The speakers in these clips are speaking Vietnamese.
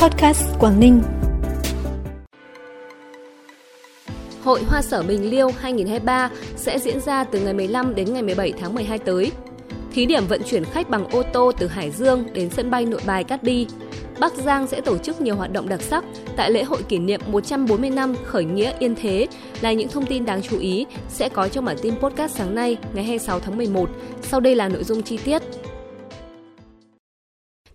Podcast Quảng Ninh. Hội Hoa Sở Bình Liêu 2023 sẽ diễn ra từ ngày 15 đến ngày 17 tháng 12 tới. Thí điểm vận chuyển khách bằng ô tô từ Hải Dương đến sân bay Nội Bài Cát Bi. Bắc Giang sẽ tổ chức nhiều hoạt động đặc sắc tại lễ hội kỷ niệm 140 năm khởi nghĩa Yên Thế là những thông tin đáng chú ý sẽ có trong bản tin podcast sáng nay, ngày 26 tháng 11. Sau đây là nội dung chi tiết.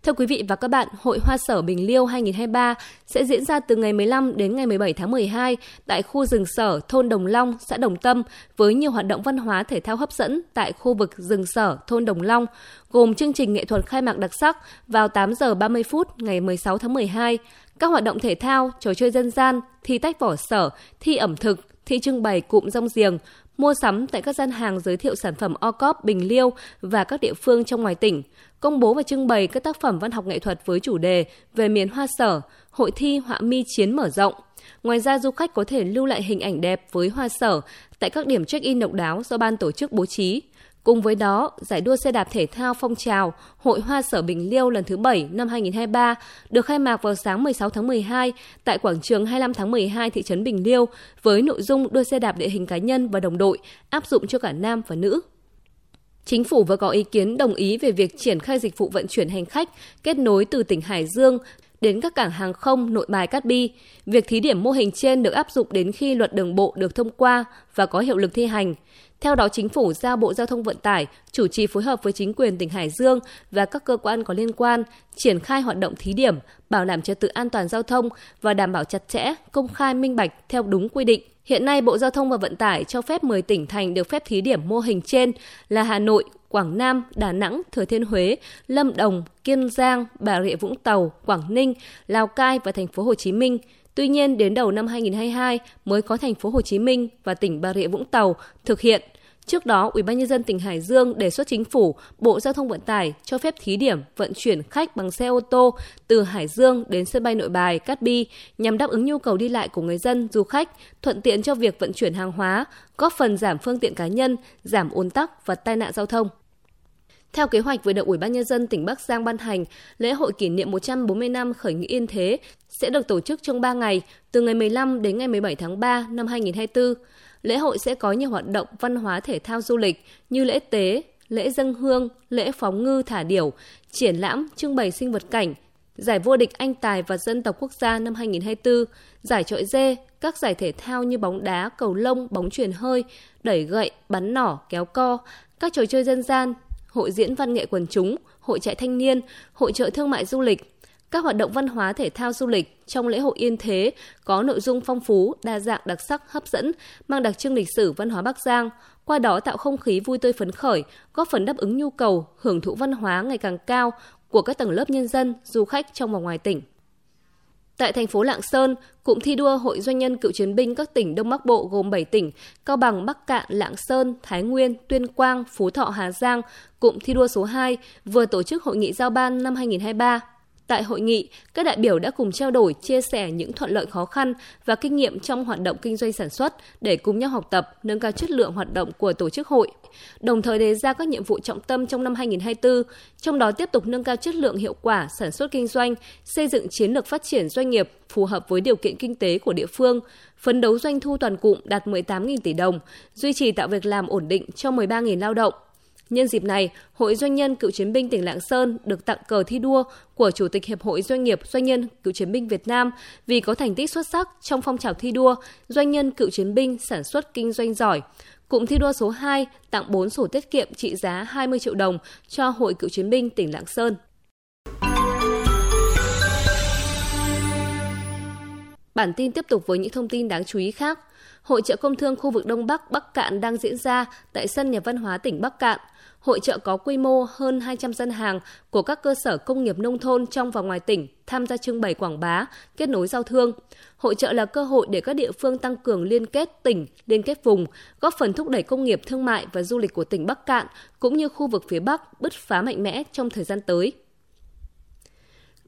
Thưa quý vị và các bạn, Hội Hoa Sở Bình Liêu 2023 sẽ diễn ra từ ngày 15 đến ngày 17 tháng 12 tại khu rừng sở thôn Đồng Long, xã Đồng Tâm với nhiều hoạt động văn hóa thể thao hấp dẫn tại khu vực rừng sở thôn Đồng Long, gồm chương trình nghệ thuật khai mạc đặc sắc vào 8 giờ 30 phút ngày 16 tháng 12, các hoạt động thể thao, trò chơi dân gian, thi tách vỏ sở, thi ẩm thực, thi trưng bày cụm rong giềng, mua sắm tại các gian hàng giới thiệu sản phẩm OcoP Bình Liêu và các địa phương trong ngoài tỉnh, công bố và trưng bày các tác phẩm văn học nghệ thuật với chủ đề về miền hoa sở, hội thi họa mi chiến mở rộng. Ngoài ra, du khách có thể lưu lại hình ảnh đẹp với hoa sở tại các điểm check-in độc đáo do ban tổ chức bố trí. Cùng với đó, giải đua xe đạp thể thao phong trào Hội Hoa Sở Bình Liêu lần thứ 7 năm 2023 được khai mạc vào sáng 16 tháng 12 tại quảng trường 25 tháng 12 thị trấn Bình Liêu với nội dung đua xe đạp địa hình cá nhân và đồng đội áp dụng cho cả nam và nữ. Chính phủ vừa có ý kiến đồng ý về việc triển khai dịch vụ vận chuyển hành khách kết nối từ tỉnh Hải Dương đến các cảng hàng không, nội bài Cát Bi. Việc thí điểm mô hình trên được áp dụng đến khi luật đường bộ được thông qua và có hiệu lực thi hành. Theo đó, chính phủ giao Bộ Giao thông Vận tải chủ trì phối hợp với chính quyền tỉnh Hải Dương và các cơ quan có liên quan triển khai hoạt động thí điểm, bảo đảm trật tự an toàn giao thông và đảm bảo chặt chẽ, công khai minh bạch theo đúng quy định. Hiện nay, Bộ Giao thông và Vận tải cho phép 10 tỉnh thành được phép thí điểm mô hình trên là Hà Nội, Quảng Nam, Đà Nẵng, Thừa Thiên Huế, Lâm Đồng, Kiên Giang, Bà Rịa Vũng Tàu, Quảng Ninh, Lào Cai và thành phố Hồ Chí Minh. Tuy nhiên, đến đầu năm 2022 mới có thành phố Hồ Chí Minh và tỉnh Bà Rịa Vũng Tàu thực hiện Trước đó, Ủy ban nhân dân tỉnh Hải Dương đề xuất chính phủ, Bộ Giao thông Vận tải cho phép thí điểm vận chuyển khách bằng xe ô tô từ Hải Dương đến sân bay Nội Bài, Cát Bi nhằm đáp ứng nhu cầu đi lại của người dân, du khách, thuận tiện cho việc vận chuyển hàng hóa, góp phần giảm phương tiện cá nhân, giảm ùn tắc và tai nạn giao thông. Theo kế hoạch vừa được Ủy ban nhân dân tỉnh Bắc Giang ban hành, lễ hội kỷ niệm 140 năm khởi nghĩa Yên Thế sẽ được tổ chức trong 3 ngày, từ ngày 15 đến ngày 17 tháng 3 năm 2024. Lễ hội sẽ có nhiều hoạt động văn hóa thể thao du lịch như lễ tế, lễ dân hương, lễ phóng ngư thả điểu, triển lãm, trưng bày sinh vật cảnh, giải vô địch anh tài và dân tộc quốc gia năm 2024, giải trọi dê, các giải thể thao như bóng đá, cầu lông, bóng truyền hơi, đẩy gậy, bắn nỏ, kéo co, các trò chơi dân gian, hội diễn văn nghệ quần chúng, hội trại thanh niên, hội trợ thương mại du lịch, các hoạt động văn hóa thể thao du lịch trong lễ hội Yên Thế có nội dung phong phú, đa dạng đặc sắc, hấp dẫn, mang đặc trưng lịch sử văn hóa Bắc Giang, qua đó tạo không khí vui tươi phấn khởi, góp phần đáp ứng nhu cầu hưởng thụ văn hóa ngày càng cao của các tầng lớp nhân dân, du khách trong và ngoài tỉnh. Tại thành phố Lạng Sơn, cụm thi đua Hội Doanh nhân Cựu chiến binh các tỉnh Đông Bắc Bộ gồm 7 tỉnh, Cao Bằng, Bắc Cạn, Lạng Sơn, Thái Nguyên, Tuyên Quang, Phú Thọ, Hà Giang, cụm thi đua số 2 vừa tổ chức hội nghị giao ban năm 2023 Tại hội nghị, các đại biểu đã cùng trao đổi, chia sẻ những thuận lợi khó khăn và kinh nghiệm trong hoạt động kinh doanh sản xuất để cùng nhau học tập, nâng cao chất lượng hoạt động của tổ chức hội, đồng thời đề ra các nhiệm vụ trọng tâm trong năm 2024, trong đó tiếp tục nâng cao chất lượng hiệu quả sản xuất kinh doanh, xây dựng chiến lược phát triển doanh nghiệp phù hợp với điều kiện kinh tế của địa phương, phấn đấu doanh thu toàn cụm đạt 18.000 tỷ đồng, duy trì tạo việc làm ổn định cho 13.000 lao động, Nhân dịp này, Hội Doanh nhân Cựu chiến binh tỉnh Lạng Sơn được tặng cờ thi đua của Chủ tịch Hiệp hội Doanh nghiệp Doanh nhân Cựu chiến binh Việt Nam vì có thành tích xuất sắc trong phong trào thi đua Doanh nhân Cựu chiến binh sản xuất kinh doanh giỏi. Cụm thi đua số 2 tặng 4 sổ tiết kiệm trị giá 20 triệu đồng cho Hội Cựu chiến binh tỉnh Lạng Sơn. Bản tin tiếp tục với những thông tin đáng chú ý khác. Hội trợ công thương khu vực Đông Bắc Bắc Cạn đang diễn ra tại sân nhà văn hóa tỉnh Bắc Cạn. Hội trợ có quy mô hơn 200 dân hàng của các cơ sở công nghiệp nông thôn trong và ngoài tỉnh tham gia trưng bày quảng bá, kết nối giao thương. Hội trợ là cơ hội để các địa phương tăng cường liên kết tỉnh, liên kết vùng, góp phần thúc đẩy công nghiệp thương mại và du lịch của tỉnh Bắc Cạn cũng như khu vực phía Bắc bứt phá mạnh mẽ trong thời gian tới.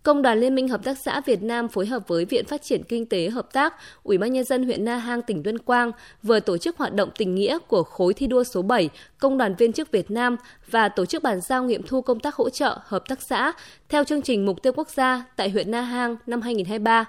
Công đoàn Liên minh Hợp tác xã Việt Nam phối hợp với Viện Phát triển Kinh tế Hợp tác, Ủy ban Nhân dân huyện Na Hang tỉnh Tuyên Quang vừa tổ chức hoạt động tình nghĩa của khối thi đua số 7 Công đoàn viên chức Việt Nam và tổ chức bàn giao nghiệm thu công tác hỗ trợ hợp tác xã theo chương trình Mục tiêu Quốc gia tại huyện Na Hang năm 2023.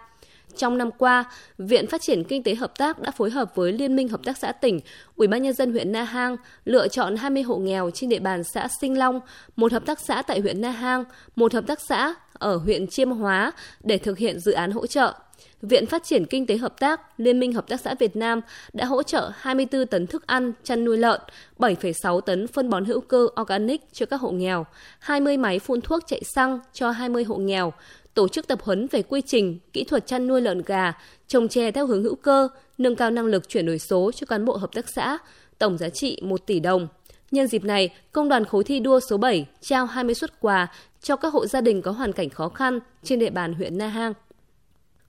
Trong năm qua, Viện Phát triển Kinh tế Hợp tác đã phối hợp với Liên minh Hợp tác xã tỉnh, Ủy ban nhân dân huyện Na Hang lựa chọn 20 hộ nghèo trên địa bàn xã Sinh Long, một hợp tác xã tại huyện Na Hang, một hợp tác xã ở huyện Chiêm Hóa để thực hiện dự án hỗ trợ. Viện Phát triển Kinh tế Hợp tác, Liên minh Hợp tác xã Việt Nam đã hỗ trợ 24 tấn thức ăn, chăn nuôi lợn, 7,6 tấn phân bón hữu cơ organic cho các hộ nghèo, 20 máy phun thuốc chạy xăng cho 20 hộ nghèo, tổ chức tập huấn về quy trình, kỹ thuật chăn nuôi lợn gà, trồng chè theo hướng hữu cơ, nâng cao năng lực chuyển đổi số cho cán bộ hợp tác xã, tổng giá trị 1 tỷ đồng. Nhân dịp này, Công đoàn khối thi đua số 7 trao 20 xuất quà cho các hộ gia đình có hoàn cảnh khó khăn trên địa bàn huyện Na Hang,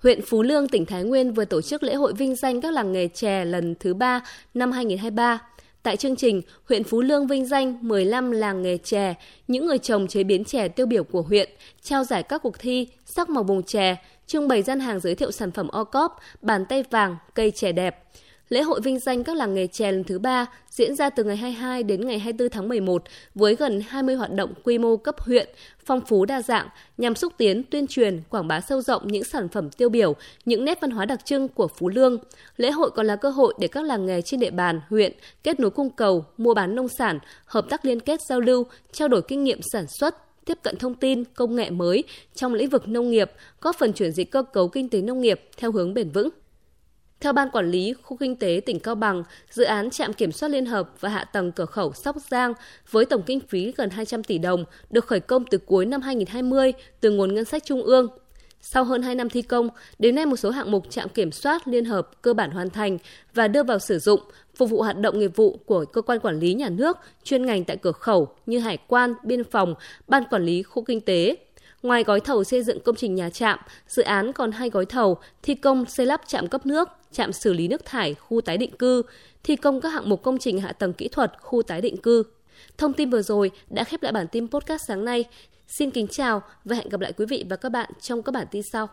Huyện Phú Lương, tỉnh Thái Nguyên vừa tổ chức lễ hội vinh danh các làng nghề chè lần thứ 3 năm 2023. Tại chương trình, huyện Phú Lương vinh danh 15 làng nghề chè, những người trồng chế biến chè tiêu biểu của huyện, trao giải các cuộc thi sắc màu vùng chè, trưng bày gian hàng giới thiệu sản phẩm o cóp, bàn tay vàng, cây chè đẹp. Lễ hội vinh danh các làng nghề chè lần thứ ba diễn ra từ ngày 22 đến ngày 24 tháng 11 với gần 20 hoạt động quy mô cấp huyện, phong phú đa dạng nhằm xúc tiến, tuyên truyền, quảng bá sâu rộng những sản phẩm tiêu biểu, những nét văn hóa đặc trưng của Phú Lương. Lễ hội còn là cơ hội để các làng nghề trên địa bàn huyện kết nối cung cầu, mua bán nông sản, hợp tác liên kết giao lưu, trao đổi kinh nghiệm sản xuất, tiếp cận thông tin, công nghệ mới trong lĩnh vực nông nghiệp, góp phần chuyển dịch cơ cấu kinh tế nông nghiệp theo hướng bền vững. Theo Ban Quản lý Khu Kinh tế tỉnh Cao Bằng, dự án trạm kiểm soát liên hợp và hạ tầng cửa khẩu Sóc Giang với tổng kinh phí gần 200 tỷ đồng được khởi công từ cuối năm 2020 từ nguồn ngân sách trung ương. Sau hơn 2 năm thi công, đến nay một số hạng mục trạm kiểm soát liên hợp cơ bản hoàn thành và đưa vào sử dụng, phục vụ hoạt động nghiệp vụ của cơ quan quản lý nhà nước chuyên ngành tại cửa khẩu như hải quan, biên phòng, ban quản lý khu kinh tế, Ngoài gói thầu xây dựng công trình nhà trạm, dự án còn hai gói thầu thi công xây lắp trạm cấp nước, trạm xử lý nước thải, khu tái định cư, thi công các hạng mục công trình hạ tầng kỹ thuật, khu tái định cư. Thông tin vừa rồi đã khép lại bản tin podcast sáng nay. Xin kính chào và hẹn gặp lại quý vị và các bạn trong các bản tin sau.